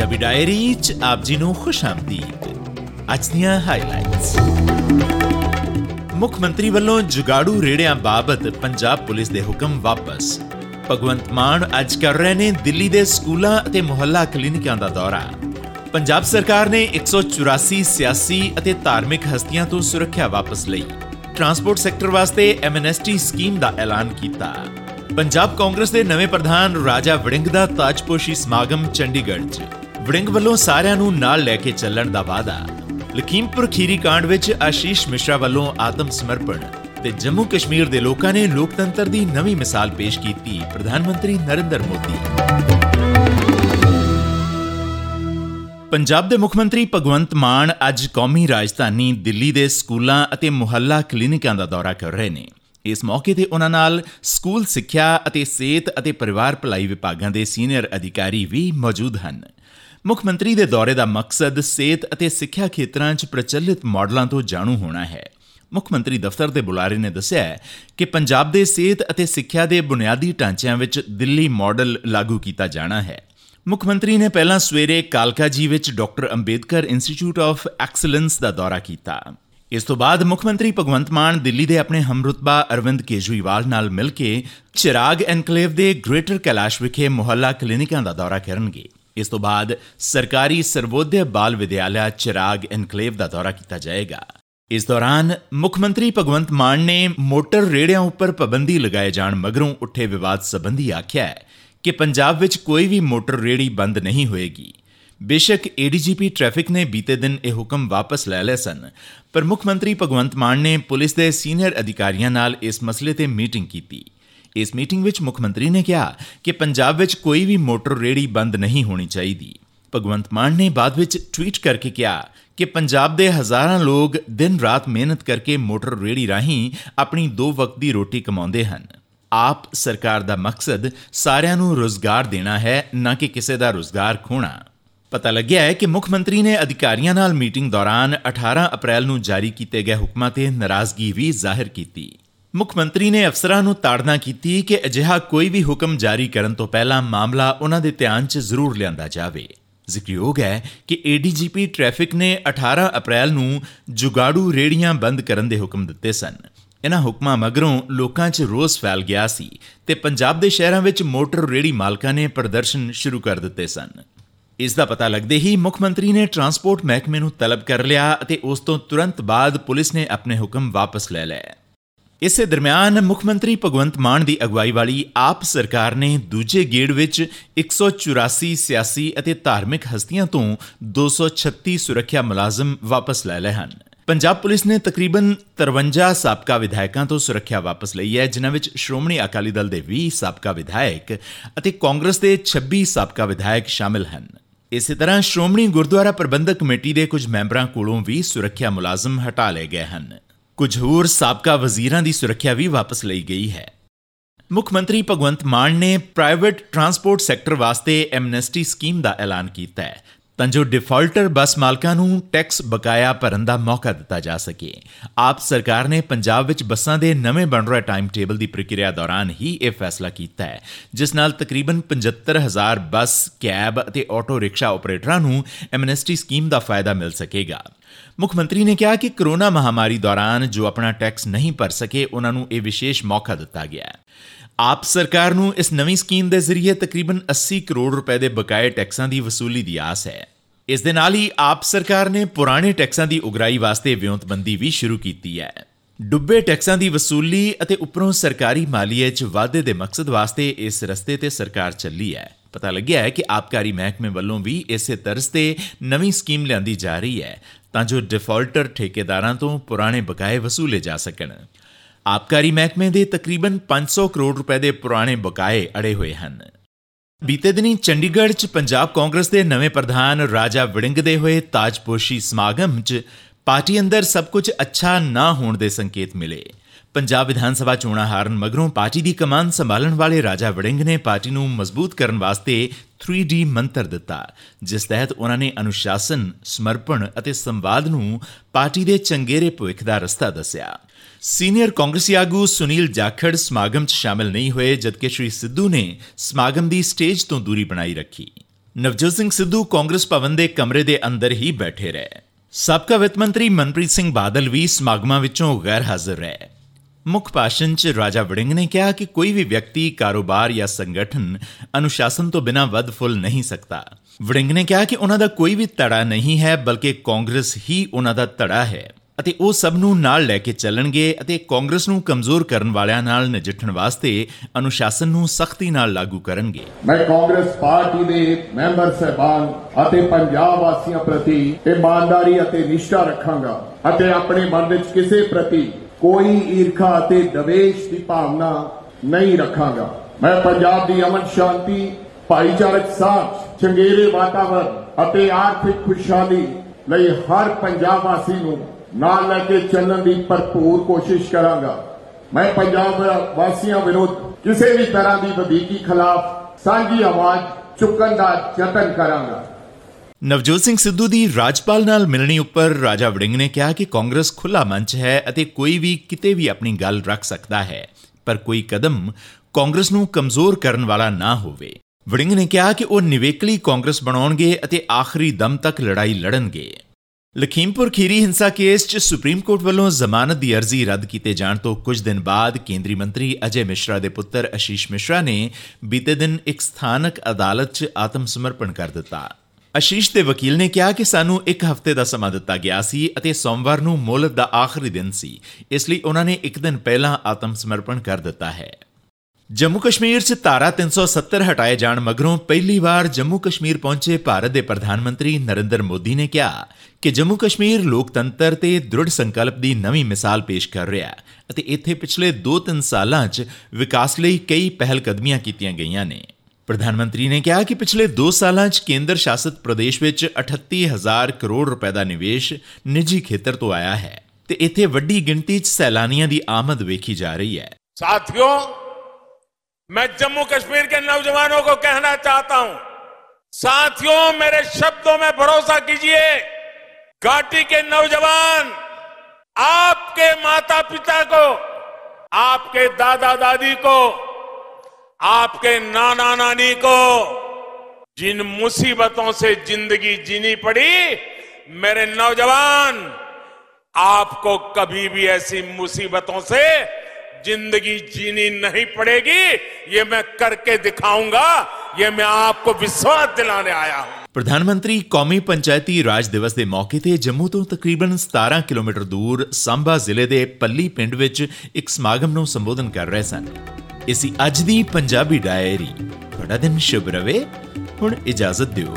Punjabi diary ਚ ਆਪ ਜੀ ਨੂੰ ਖੁਸ਼ ਆਮਦੀਦ। ਅੱਜ ਦੀਆਂ ਹਾਈਲਾਈਟਸ ਮੁੱਖ ਮੰਤਰੀ ਵੱਲੋਂ ਜੁਗਾੜੂ ਰੇੜਿਆਂ ਬਾਬਤ ਪੰਜਾਬ ਪੁਲਿਸ ਦੇ ਹੁਕਮ ਵਾਪਸ। ਭਗਵੰਤ ਮਾਨ ਅੱਜ ਕਰ ਰਹੇ ਨੇ ਦਿੱਲੀ ਦੇ ਸਕੂਲਾਂ ਅਤੇ ਮੁਹੱਲਾ ਕਲੀਨਿਕਾਂ ਦਾ ਦੌਰਾ। ਪੰਜਾਬ ਸਰਕਾਰ ਨੇ 184 ਸਿਆਸੀ ਅਤੇ ਧਾਰਮਿਕ ਹਸਤੀਆਂ ਤੋਂ ਸੁਰੱਖਿਆ ਵਾਪਸ ਲਈ। ਟਰਾਂਸਪੋਰਟ ਸੈਕਟਰ ਵਾਸਤੇ ਐਮਐਨਐਸਟੀ ਸਕੀਮ ਦਾ ਐਲਾਨ ਕੀਤਾ। ਪੰਜਾਬ ਕਾਂਗਰਸ ਦੇ ਨਵੇਂ ਪ੍ਰਧਾਨ ਰਾਜਾ ਵੜਿੰਗ ਦਾ ਤਾਜਪੋਸ਼ੀ ਸਮਾਗਮ ਚੰਡੀਗੜ੍ਹ 'ਚ। ਵੜਿੰਗ ਵੱਲੋਂ ਸਾਰਿਆਂ ਨੂੰ ਨਾਲ ਲੈ ਕੇ ਚੱਲਣ ਦਾ ਵਾਅਦਾ। ਲਖੀਮਪੁਰ ਖੀਰੀ ਕਾਂਡ ਵਿੱਚ ਆਸ਼ੀਸ਼ ਮਿਸ਼ਰਾ ਵੱਲੋਂ ਆਤਮ ਸਮਰਪਣ ਤੇ ਜੰਮੂ ਕਸ਼ਮੀਰ ਦੇ ਲੋਕਾਂ ਨੇ ਲੋਕਤੰਤਰ ਦੀ ਨਵੀਂ ਮਿਸਾਲ ਪੇਸ਼ ਕੀਤੀ, ਪ੍ਰਧਾਨ ਮੰਤਰੀ ਨਰਿੰਦਰ ਮੋਦੀ। ਪੰਜਾਬ ਦੇ ਮੁੱਖ ਮੰਤਰੀ ਭਗਵੰਤ ਮਾਨ ਅੱਜ ਕੌਮੀ ਰਾਜਧਾਨੀ ਦਿੱਲੀ ਦੇ ਸਕੂਲਾਂ ਅਤੇ ਮੁਹੱਲਾ ਕਲੀਨਿਕਾਂ ਦਾ ਦੌਰਾ ਕਰ ਰਹੇ ਨੇ। ਇਸ ਮੌਕੇ ਤੇ ਉਹਨਾਂ ਨਾਲ ਸਕੂਲ ਸਿੱਖਿਆ ਅਤੇ ਸਿਹਤ ਅਤੇ ਪਰਿਵਾਰ ਭਲਾਈ ਵਿਭਾਗਾਂ ਦੇ ਸੀਨੀਅਰ ਅਧਿਕਾਰੀ ਵੀ ਮੌਜੂਦ ਹਨ। ਮੁੱਖ ਮੰਤਰੀ ਦੇ ਦੌਰੇ ਦਾ ਮਕਸਦ ਸਿਹਤ ਅਤੇ ਸਿੱਖਿਆ ਖੇਤਰਾਂ 'ਚ ਪ੍ਰਚਲਿਤ ਮਾਡਲਾਂ ਤੋਂ ਜਾਣੂ ਹੋਣਾ ਹੈ। ਮੁੱਖ ਮੰਤਰੀ ਦਫ਼ਤਰ ਦੇ ਬੁਲਾਰੇ ਨੇ ਦੱਸਿਆ ਕਿ ਪੰਜਾਬ ਦੇ ਸਿਹਤ ਅਤੇ ਸਿੱਖਿਆ ਦੇ ਬੁਨਿਆਦੀ ਢਾਂਚਿਆਂ ਵਿੱਚ ਦਿੱਲੀ ਮਾਡਲ ਲਾਗੂ ਕੀਤਾ ਜਾਣਾ ਹੈ। ਮੁੱਖ ਮੰਤਰੀ ਨੇ ਪਹਿਲਾਂ ਸਵੇਰੇ ਕਾਲਕਾ ਜੀ ਵਿੱਚ doctor Ambedkar institute of excellence ਦਾ ਦੌਰਾ ਕੀਤਾ। ਇਸ ਤੋਂ ਬਾਅਦ ਮੁੱਖ ਮੰਤਰੀ ਭਗਵੰਤ ਮਾਨ ਦਿੱਲੀ ਦੇ ਆਪਣੇ ਹਮਰੁਤਬਾ ਅਰਵਿੰਦ ਕੇਜਰੀਵਾਲ ਨਾਲ ਮਿਲ ਕੇ ਚਿਰਾਗ ਐਨਕਲੇਵ ਦੇ ਗ੍ਰੇਟਰ ਕੈਲਾਸ਼ ਵਿਖੇ ਮੁਹੱਲਾ ਕਲੀਨਿਕਾਂ ਦਾ ਦੌਰਾ ਕਰਨਗੇ। ਇਸ ਤੋਂ ਬਾਅਦ ਸਰਕਾਰੀ ਸਰਵੋਦਯ ਬਾਲ ਵਿਦਿਆਲਿਆ ਚਿਰਾਗ ਐਨਕਲੇਵ ਦਾ ਦੌਰਾ ਕੀਤਾ ਜਾਏਗਾ। ਇਸ ਦੌਰਾਨ ਮੁੱਖ ਮੰਤਰੀ ਭਗਵੰਤ ਮਾਨ ਨੇ ਮੋਟਰ ਰੇੜਿਆਂ ਉੱਪਰ ਪਾਬੰਦੀ ਲਗਾਏ ਜਾਣ ਮਗਰੋਂ ਉੱਠੇ ਵਿਵਾਦ ਸੰਬੰਧੀ ਆਖਿਆ ਹੈ ਕਿ ਪੰਜਾਬ ਵਿੱਚ ਕੋਈ ਵੀ ਮੋਟਰ ਰੇੜੀ ਬੰਦ ਨਹੀਂ ਹੋਏਗੀ। ਬੇਸ਼ੱਕ ਏਡੀਜੀਪੀ ਟ੍ਰੈਫਿਕ ਨੇ ਬੀਤੇ ਦਿਨ ਇਹ ਹੁਕਮ ਵਾਪਸ ਲੈ ਲਏ ਸਨ। ਪਰ ਮੁੱਖ ਮੰਤਰੀ ਭਗਵੰਤ ਮਾਨ ਨੇ ਪੁਲਿਸ ਦੇ ਸੀਨੀਅਰ ਅਧਿਕਾਰੀਆਂ ਨਾਲ ਇਸ ਮਸਲੇ ਤੇ ਮੀਟਿੰਗ ਕੀਤੀ। ਇਸ ਮੀਟਿੰਗ ਵਿੱਚ ਮੁੱਖ ਮੰਤਰੀ ਨੇ ਕਿਹਾ ਕਿ ਪੰਜਾਬ ਵਿੱਚ ਕੋਈ ਵੀ ਮੋਟਰ ਰੇੜੀ ਬੰਦ ਨਹੀਂ ਹੋਣੀ ਚਾਹੀਦੀ। ਭਗਵੰਤ ਮਾਨ ਨੇ ਬਾਅਦ ਵਿੱਚ ਟਵੀਟ ਕਰਕੇ ਕਿਹਾ ਕਿ ਪੰਜਾਬ ਦੇ ਹਜ਼ਾਰਾਂ ਲੋਕ ਦਿਨ ਰਾਤ ਮਿਹਨਤ ਕਰਕੇ ਮੋਟਰ ਰੇੜੀ ਰਾਹੀਂ ਆਪਣੀ ਦੋ ਵਕਤ ਦੀ ਰੋਟੀ ਕਮਾਉਂਦੇ ਹਨ। ਆਪ ਸਰਕਾਰ ਦਾ ਮਕਸਦ ਸਾਰਿਆਂ ਨੂੰ ਰੋਜ਼ਗਾਰ ਦੇਣਾ ਹੈ, ਨਾ ਕਿ ਕਿਸੇ ਦਾ ਰੋਜ਼ਗਾਰ ਖੋਣਾ। ਪਤਾ ਲੱਗਿਆ ਹੈ ਕਿ ਮੁੱਖ ਮੰਤਰੀ ਨੇ ਅਧਿਕਾਰੀਆਂ ਨਾਲ ਮੀਟਿੰਗ ਦੌਰਾਨ 18 ਅਪ੍ਰੈਲ ਨੂੰ ਜਾਰੀ ਕੀਤੇ ਗਏ ਹੁਕਮਾਂ ਤੇ ਨਾਰਾਜ਼ਗੀ ਵੀ ਜ਼ਾਹਿਰ ਕੀਤੀ। ਮੁੱਖ ਮੰਤਰੀ ਨੇ ਅਫਸਰਾਂ ਨੂੰ ਤਾੜਨਾ ਕੀਤੀ ਕਿ ਅਜਿਹਾ ਕੋਈ ਵੀ ਹੁਕਮ ਜਾਰੀ ਕਰਨ ਤੋਂ ਪਹਿਲਾਂ ਮਾਮਲਾ ਉਹਨਾਂ ਦੇ ਧਿਆਨ 'ਚ ਜ਼ਰੂਰ ਲਿਆਂਦਾ ਜਾਵੇ। ਜ਼ਿਕਰਯੋਗ ਹੈ ਕਿ ਏਡੀਜੀਪੀ ਟ੍ਰੈਫਿਕ ਨੇ 18 ਅਪ੍ਰੈਲ ਨੂੰ ਜੁਗਾੜੂ ਰੇੜੀਆਂ ਬੰਦ ਕਰਨ ਦੇ ਹੁਕਮ ਦਿੱਤੇ ਸਨ। ਇਹਨਾਂ ਹੁਕਮਾਂ ਮਗਰੋਂ ਲੋਕਾਂ 'ਚ ਰੋਸ ਫੈਲ ਗਿਆ ਸੀ ਤੇ ਪੰਜਾਬ ਦੇ ਸ਼ਹਿਰਾਂ ਵਿੱਚ ਮੋਟਰ ਰੇੜੀ ਮਾਲਕਾਂ ਨੇ ਪ੍ਰਦਰਸ਼ਨ ਸ਼ੁਰੂ ਕਰ ਦਿੱਤੇ ਸਨ। ਇਸ ਦਾ ਪਤਾ ਲੱਗਦੇ ਹੀ ਮੁੱਖ ਮੰਤਰੀ ਨੇ ਟਰਾਂਸਪੋਰਟ ਮਹਿਕਮੇ ਨੂੰ ਤਲਬ ਕਰ ਲਿਆ ਅਤੇ ਉਸ ਤੋਂ ਤੁਰੰਤ ਬਾਅਦ ਪੁਲਿਸ ਨੇ ਆਪਣੇ ਹੁਕਮ ਵਾਪਸ ਲੈ ਲਏ। ਇਸੇ ਦਰਮਿਆਨ ਮੁੱਖ ਮੰਤਰੀ ਭਗਵੰਤ ਮਾਨ ਦੀ ਅਗਵਾਈ ਵਾਲੀ ਆਪ ਸਰਕਾਰ ਨੇ ਦੂਜੇ ਗੇੜ ਵਿੱਚ 184 ਸਿਆਸੀ ਅਤੇ ਧਾਰਮਿਕ ਹਸਤੀਆਂ ਤੋਂ 236 ਸੁਰੱਖਿਆ ਮੁਲਾਜ਼ਮ ਵਾਪਸ ਲੈ ਲਏ ਹਨ। ਪੰਜਾਬ ਪੁਲਿਸ ਨੇ ਤਕਰੀਬਨ 53 ਸਾਬਕਾ ਵਿਧਾਇਕਾਂ ਤੋਂ ਸੁਰੱਖਿਆ ਵਾਪਸ ਲਈ ਹੈ, ਜਿਨ੍ਹਾਂ ਵਿੱਚ ਸ਼੍ਰੋਮਣੀ ਅਕਾਲੀ ਦਲ ਦੇ 20 ਸਾਬਕਾ ਵਿਧਾਇਕ ਅਤੇ ਕਾਂਗਰਸ ਦੇ 26 ਸਾਬਕਾ ਵਿਧਾਇਕ ਸ਼ਾਮਿਲ ਹਨ। ਇਸੇ ਤਰ੍ਹਾਂ ਸ਼੍ਰੋਮਣੀ ਗੁਰਦੁਆਰਾ ਪ੍ਰਬੰਧਕ ਕਮੇਟੀ ਦੇ ਕੁਝ ਮੈਂਬਰਾਂ ਕੋਲੋਂ ਵੀ ਸੁਰੱਖਿਆ ਮੁਲਾਜ਼ਮ ਹਟਾ ਲਏ ਗਏ ਹਨ। ਕੁਝ ਹੋਰ ਸਾਬਕਾ ਵਜ਼ੀਰਾਂ ਦੀ ਸੁਰੱਖਿਆ ਵੀ ਵਾਪਸ ਲਈ ਗਈ ਹੈ। ਮੁੱਖ ਮੰਤਰੀ ਭਗਵੰਤ ਮਾਨ ਨੇ ਪ੍ਰਾਈਵੇਟ ਟਰਾਂਸਪੋਰਟ ਸੈਕਟਰ ਵਾਸਤੇ ਐਮਨੈਸਟੀ ਸਕੀਮ ਦਾ ਐਲਾਨ ਕੀਤਾ ਹੈ। ਤਾਂ ਜੋ ਡਿਫਾਲਟਰ ਬੱਸ ਮਾਲਕਾਂ ਨੂੰ ਟੈਕਸ ਬਕਾਇਆ ਭਰਨ ਦਾ ਮੌਕਾ ਦਿੱਤਾ ਜਾ ਸਕੇ। ਆਪ ਸਰਕਾਰ ਨੇ ਪੰਜਾਬ ਵਿੱਚ ਬੱਸਾਂ ਦੇ ਨਵੇਂ ਬਣ ਰਹੇ ਟਾਈਮ ਟੇਬਲ ਦੀ ਪ੍ਰਕਿਰਿਆ ਦੌਰਾਨ ਹੀ ਇਹ ਫੈਸਲਾ ਕੀਤਾ ਹੈ, ਜਿਸ ਨਾਲ ਤਕਰੀਬਨ 75000 ਬੱਸ, ਕੈਬ ਅਤੇ ਆਟੋ ਰਿਕਸ਼ਾ ਆਪਰੇਟਰਾਂ ਨੂੰ ਐਮਨੈਸਟੀ ਸਕੀਮ ਦਾ ਫਾਇਦਾ ਮਿਲ ਸਕੇਗਾ। ਮੁੱਖ ਮੰਤਰੀ ਨੇ ਕਿਹਾ ਕਿ ਕਰੋਨਾ ਮਹਾਮਾਰੀ ਦੌਰਾਨ ਜੋ ਆਪਣਾ ਟੈਕਸ ਨਹੀਂ ਭਰ ਸਕੇ, ਉਹਨਾਂ ਨੂੰ ਇਹ ਵਿਸ਼ੇਸ਼ ਮੌਕਾ ਦਿੱਤਾ ਗਿਆ ਹੈ। ਆਪ ਸਰਕਾਰ ਨੂੰ ਇਸ ਨਵੀਂ ਸਕੀਮ ਦੇ ਜ਼ਰੀਏ ਤਕਰੀਬਨ 80 ਕਰੋੜ ਰੁਪਏ ਦੇ ਬਕਾਏ ਟੈਕਸਾਂ ਦੀ ਵਸੂਲੀ ਦੀ ਆਸ ਹੈ। ਇਸ ਦੇ ਨਾਲ ਹੀ ਆਪ ਸਰਕਾਰ ਨੇ ਪੁਰਾਣੇ ਟੈਕਸਾਂ ਦੀ ਉਗਰਾਈ ਵਾਸਤੇ ਵਿਉਂਤਬੰਦੀ ਵੀ ਸ਼ੁਰੂ ਕੀਤੀ ਹੈ। ਡੁੱਬੇ ਟੈਕਸਾਂ ਦੀ ਵਸੂਲੀ ਅਤੇ ਉੱਪਰੋਂ ਸਰਕਾਰੀ ਮਾਲੀਏ 'ਚ ਵਾਧੇ ਦੇ ਮਕਸਦ ਵਾਸਤੇ ਇਸ ਰਸਤੇ ਤੇ ਸਰਕਾਰ ਚੱਲੀ ਹੈ। ਪਤਾ ਲੱਗਿਆ ਹੈ ਕਿ ਆਪਕਾਰੀ ਮਹਿਕਮੇ ਵੱਲੋਂ ਵੀ ਇਸੇ ਤਰਜ਼ ਤੇ ਨਵੀਂ ਸਕੀਮ ਲਿਆਂਦੀ ਜਾ ਰਹੀ ਹੈ ਤਾਂ ਜੋ ਡਿਫਾਲਟਰ ਠੇਕੇਦਾਰਾਂ ਤੋਂ ਪੁਰਾਣੇ ਬਕਾਏ ਵਸੂਲੇ ਜਾ ਸਕਣ। ਆਪਕਾਰੀ ਮਹਿਕਮੇ ਦੇ ਤਕਰੀਬਨ 500 ਕਰੋੜ ਰੁਪਏ ਦੇ ਪੁਰਾਣੇ ਬਕਾਏ ਅੜੇ ਹੋਏ ਹਨ। ਬੀਤੇ ਦਿਨੀ ਚੰਡੀਗੜ੍ਹ 'ਚ ਪੰਜਾਬ ਕਾਂਗਰਸ ਦੇ ਨਵੇਂ ਪ੍ਰਧਾਨ ਰਾਜਾ ਵਿੜਿੰਗ ਦੇ ਹੋਏ ਤਾਜਪੋਸ਼ੀ ਸਮਾਗਮ 'ਚ ਪਾਰਟੀ ਅੰਦਰ ਸਭ ਕੁਝ ਅੱਛਾ ਨਾ ਹੋਣ ਦੇ ਸੰਕੇਤ ਮਿਲੇ। ਪੰਜਾਬ ਵਿਧਾਨ ਸਭਾ ਚੋਣਾਂ ਹਾਰਨ ਮਗਰੋਂ ਪਾਰਟੀ ਦੀ ਕਮਾਨ ਸੰਭਾਲਣ ਵਾਲੇ ਰਾਜਾ ਵੜਿੰਗ ਨੇ ਪਾਰਟੀ ਨੂੰ ਮਜ਼ਬੂਤ ਕਰਨ ਵਾਸਤੇ 3D ਮੰਤਰ ਦਿੱਤਾ, ਜਿਸ ਤਹਿਤ ਉਹਨਾਂ ਨੇ ਅਨੁਸ਼ਾਸਨ, ਸਮਰਪਣ ਅਤੇ ਸੰਵਾਦ ਨੂੰ ਪਾਰਟੀ ਦੇ ਚੰਗੇਰੇ ਭਵਿੱਖ ਦਾ ਰਸਤਾ ਦੱਸਿਆ। ਸੀਨੀਅਰ ਕਾਂਗਰਸੀ ਆਗੂ ਸੁਨੀਲ ਜਾਖੜ ਸਮਾਗਮ 'ਚ ਸ਼ਾਮਲ ਨਹੀਂ ਹੋਏ, ਜਦਕਿ ਸ਼੍ਰੀ ਸਿੱਧੂ ਨੇ ਸਮਾਗਮ ਦੀ ਸਟੇਜ ਤੋਂ ਦੂਰੀ ਬਣਾਈ ਰੱਖੀ। ਨਵਜੋਤ ਸਿੰਘ ਸਿੱਧੂ ਕਾਂਗਰਸ ਭਵਨ ਦੇ ਕਮਰੇ ਦੇ ਅੰਦਰ ਹੀ ਬੈਠੇ ਰਹੇ। ਸਾਬਕਾ ਵਿੱਤ ਮੰਤਰੀ ਮਨਪ੍ਰੀਤ ਸਿੰਘ ਬਾਦਲ ਵੀ ਸਮਾਗਮਾਂ ਵਿੱਚੋਂ ਗੈਰ ਹਾਜ਼ਰ ਰਹੇ। ਮੁੱਖ ਭਾਸ਼ਣ 'ਚ ਰਾਜਾ ਵੜਿੰਗ ਨੇ ਕਿਹਾ ਕਿ ਕੋਈ ਵੀ ਵਿਅਕਤੀ, ਕਾਰੋਬਾਰ ਜਾਂ ਸੰਗਠਨ ਅਨੁਸ਼ਾਸਨ ਤੋਂ ਬਿਨਾਂ ਵੱਧ ਫੁੱਲ ਨਹੀਂ ਸਕਦਾ। ਵੜਿੰਗ ਨੇ ਕਿਹਾ ਕਿ ਉਹਨਾਂ ਦਾ ਕੋਈ ਵੀ ਧੜਾ ਨਹੀਂ ਹੈ, ਬਲਕਿ ਕਾਂਗਰਸ ਹੀ ਉਹਨਾਂ ਦਾ ਧੜਾ ਹੈ ਅਤੇ ਉਹ ਸਭ ਨੂੰ ਨਾਲ ਲੈ ਕੇ ਚੱਲਣਗੇ ਅਤੇ ਕਾਂਗਰਸ ਨੂੰ ਕਮਜ਼ੋਰ ਕਰਨ ਵਾਲਿਆਂ ਨਾਲ ਨਜਿੱਠਣ ਵਾਸਤੇ ਅਨੁਸ਼ਾਸਨ ਨੂੰ ਸਖਤੀ ਨਾਲ ਲਾਗੂ ਕਰਨਗੇ। ਮੈਂ ਕਾਂਗਰਸ ਪਾਰਟੀ ਦੇ ਮੈਂਬਰ, ਸਹਿਬਾਨ ਅਤੇ ਪੰਜਾਬ ਵਾਸੀਆਂ ਪ੍ਰਤੀ ਇਮਾਨਦਾਰੀ ਅਤੇ ਨਿਸ਼ਠਾ ਰੱਖਾਂਗਾ ਅਤੇ ਆਪਣੇ ਮਨ ਵਿੱਚ ਕਿਸੇ ਪ੍ਰਤੀ ਕੋਈ ਈਰਖਾ ਅਤੇ ਦਵੇਸ਼ ਦੀ ਭਾਵਨਾ ਨਹੀਂ ਰੱਖਾਂਗਾ। ਮੈਂ ਪੰਜਾਬ ਦੀ ਅਮਨ ਸ਼ਾਂਤੀ, ਭਾਈਚਾਰਕ ਸਾਥ ਚੰਗੇਰੇ ਵਾਤਾਵਰਣ ਅਤੇ ਆਰਥਿਕ ਖੁਸ਼ਹਾਲੀ ਲਈ ਹਰ ਪੰਜਾਬ ਵਾਸੀ ਨੂੰ ਨਾਲ ਲੈ ਕੇ ਚੱਲਣ ਦੀ ਭਰਪੂਰ ਕੋਸ਼ਿਸ਼ ਕਰਾਂਗਾ। ਮੈਂ ਪੰਜਾਬ ਵਾਸੀਆਂ ਵਿਰੁੱਧ ਕਿਸੇ ਵੀ ਤਰ੍ਹਾਂ ਦੀ ਵਧੀਕੀ ਖਿਲਾਫ ਸਾਂਝੀ ਆਵਾਜ਼ ਚੁੱਕਣ ਦਾ ਯਤਨ ਕਰਾਂਗਾ। ਨਵਜੋਤ ਸਿੰਘ ਸਿੱਧੂ ਦੀ ਰਾਜਪਾਲ ਨਾਲ ਮਿਲਣੀ ਉੱਪਰ ਰਾਜਾ ਵੜਿੰਗ ਨੇ ਕਿਹਾ ਕਿ ਕਾਂਗਰਸ ਖੁੱਲਾ ਮੰਚ ਹੈ ਅਤੇ ਕੋਈ ਵੀ ਕਿਤੇ ਵੀ ਆਪਣੀ ਗੱਲ ਰੱਖ ਸਕਦਾ ਹੈ, ਪਰ ਕੋਈ ਕਦਮ ਕਾਂਗਰਸ ਨੂੰ ਕਮਜ਼ੋਰ ਕਰਨ ਵਾਲਾ ਨਾ ਹੋਵੇ। ਵੜਿੰਗ ਨੇ ਕਿਹਾ ਕਿ ਉਹ ਨਿਵੇਕਲੀ ਕਾਂਗਰਸ ਬਣਾਉਣਗੇ ਅਤੇ ਆਖਰੀ ਦਮ ਤੱਕ ਲੜਾਈ ਲੜਨਗੇ। ਲਖੀਮਪੁਰ ਖੀਰੀ ਹਿੰਸਾ ਕੇਸ 'ਚ ਸੁਪਰੀਮ ਕੋਰਟ ਵੱਲੋਂ ਜ਼ਮਾਨਤ ਦੀ ਅਰਜ਼ੀ ਰੱਦ ਕੀਤੇ ਜਾਣ ਤੋਂ ਕੁਝ ਦਿਨ ਬਾਅਦ ਕੇਂਦਰੀ ਮੰਤਰੀ ਅਜੇ ਮਿਸ਼ਰਾ ਦੇ ਪੁੱਤਰ ਅਸ਼ੀਸ਼ ਮਿਸ਼ਰਾ ਨੇ ਬੀਤੇ ਦਿਨ ਇੱਕ ਸਥਾਨਕ ਅਦਾਲਤ 'ਚ ਆਤਮ ਸਮਰਪਣ ਕਰ ਦਿੱਤਾ। ਅਸ਼ੀਸ਼ ਦੇ ਵਕੀਲ ਨੇ ਕਿਹਾ ਕਿ ਸਾਨੂੰ ਇੱਕ ਹਫ਼ਤੇ ਦਾ ਸਮਾਂ ਦਿੱਤਾ ਗਿਆ ਸੀ ਅਤੇ ਸੋਮਵਾਰ ਨੂੰ ਮੋਹਲਤ ਦਾ ਆਖਰੀ ਦਿਨ ਸੀ। ਇਸ ਲਈ ਉਹਨਾਂ ਨੇ ਇੱਕ ਦਿਨ ਪਹਿਲਾਂ ਆਤਮ ਸਮਰਪਣ ਕਰ ਦਿੱਤਾ ਹੈ। ਜੰਮੂ ਕਸ਼ਮੀਰ 'ਚ ਧਾਰਾ 370 ਹਟਾਏ ਜਾਣ ਮਗਰੋਂ ਪਹਿਲੀ ਵਾਰ ਜੰਮੂ ਕਸ਼ਮੀਰ ਪਹੁੰਚੇ ਭਾਰਤ ਦੇ ਪ੍ਰਧਾਨ ਮੰਤਰੀ ਨਰਿੰਦਰ ਮੋਦੀ ਨੇ ਕਿਹਾ ਕਿ ਜੰਮੂ ਕਸ਼ਮੀਰ ਲੋਕਤੰਤਰ ਤੇ ਦ੍ਰਿੜ ਸੰਕਲਪ ਦੀ ਨਵੀਂ ਮਿਸਾਲ ਪੇਸ਼ ਕਰ ਰਿਹਾ ਹੈ ਅਤੇ ਇੱਥੇ ਪਿਛਲੇ 2-3 ਸਾਲਾਂ 'ਚ ਵਿਕਾਸ ਲਈ ਕਈ ਪਹਿਲ ਕਦਮੀਆਂ ਕੀਤੀਆਂ ਗਈਆਂ ਨੇ। ਪ੍ਰਧਾਨ ਮੰਤਰੀ ਨੇ ਕਿਹਾ ਕਿ ਪਿਛਲੇ 2 ਸਾਲਾਂ 'ਚ ਕੇਂਦਰ ਸ਼ਾਸਿਤ ਪ੍ਰਦੇਸ਼ ਵਿੱਚ 38000 ਕਰੋੜ ਰੁਪਏ ਦਾ ਨਿਵੇਸ਼ ਨਿੱਜੀ ਖੇਤਰ ਤੋਂ ਆਇਆ ਹੈ ਤੇ ਇੱਥੇ ਵੱਡੀ ਗਿਣਤੀ 'ਚ ਸੈਲਾਨੀਆਂ ਦੀ ਆਮਦ ਵੇਖੀ ਜਾ ਰਹੀ ਹੈ ਸਾਥੀਓ मैं जम्मू कश्मीर के नौजवानों को कहना चाहता हूं साथियों मेरे शब्दों में भरोसा कीजिए घाटी के नौजवान आपके माता पिता को आपके दादा दादी को आपके नाना नानी को जिन मुसीबतों से जिंदगी जीनी पड़ी मेरे नौजवान आपको कभी भी ऐसी मुसीबतों से जिंदगी जीनी नहीं पड़ेगी ये मैं करके दिखाऊंगा ये मैं आपको विश्वास दिलाने आया हूं ਪ੍ਰਧਾਨ ਮੰਤਰੀ ਕੌਮੀ ਪੰਚਾਇਤੀ ਰਾਜ ਦਿਵਸ ਦੇ ਮੌਕੇ ਤੇ ਜੰਮੂ ਤੋਂ ਤਕਰੀਬਨ 17 ਕਿਲੋਮੀਟਰ ਦੂਰ ਸੰਭਾ ਜ਼ਿਲ੍ਹੇ ਦੇ ਪੱਲੀ ਪਿੰਡ ਵਿੱਚ ਇੱਕ ਸਮਾਗਮ ਨੂੰ ਸੰਬੋਧਨ ਕਰ ਰਹੇ ਸਨ ਇਸੀ ਅੱਜ ਦੀ ਪੰਜਾਬੀ ਡਾਇਰੀ। ਤੁਹਾਡਾ ਦਿਨ ਸ਼ੁਭ ਰਵੇ। ਹੁਣ ਇਜਾਜ਼ਤ ਦਿਓ।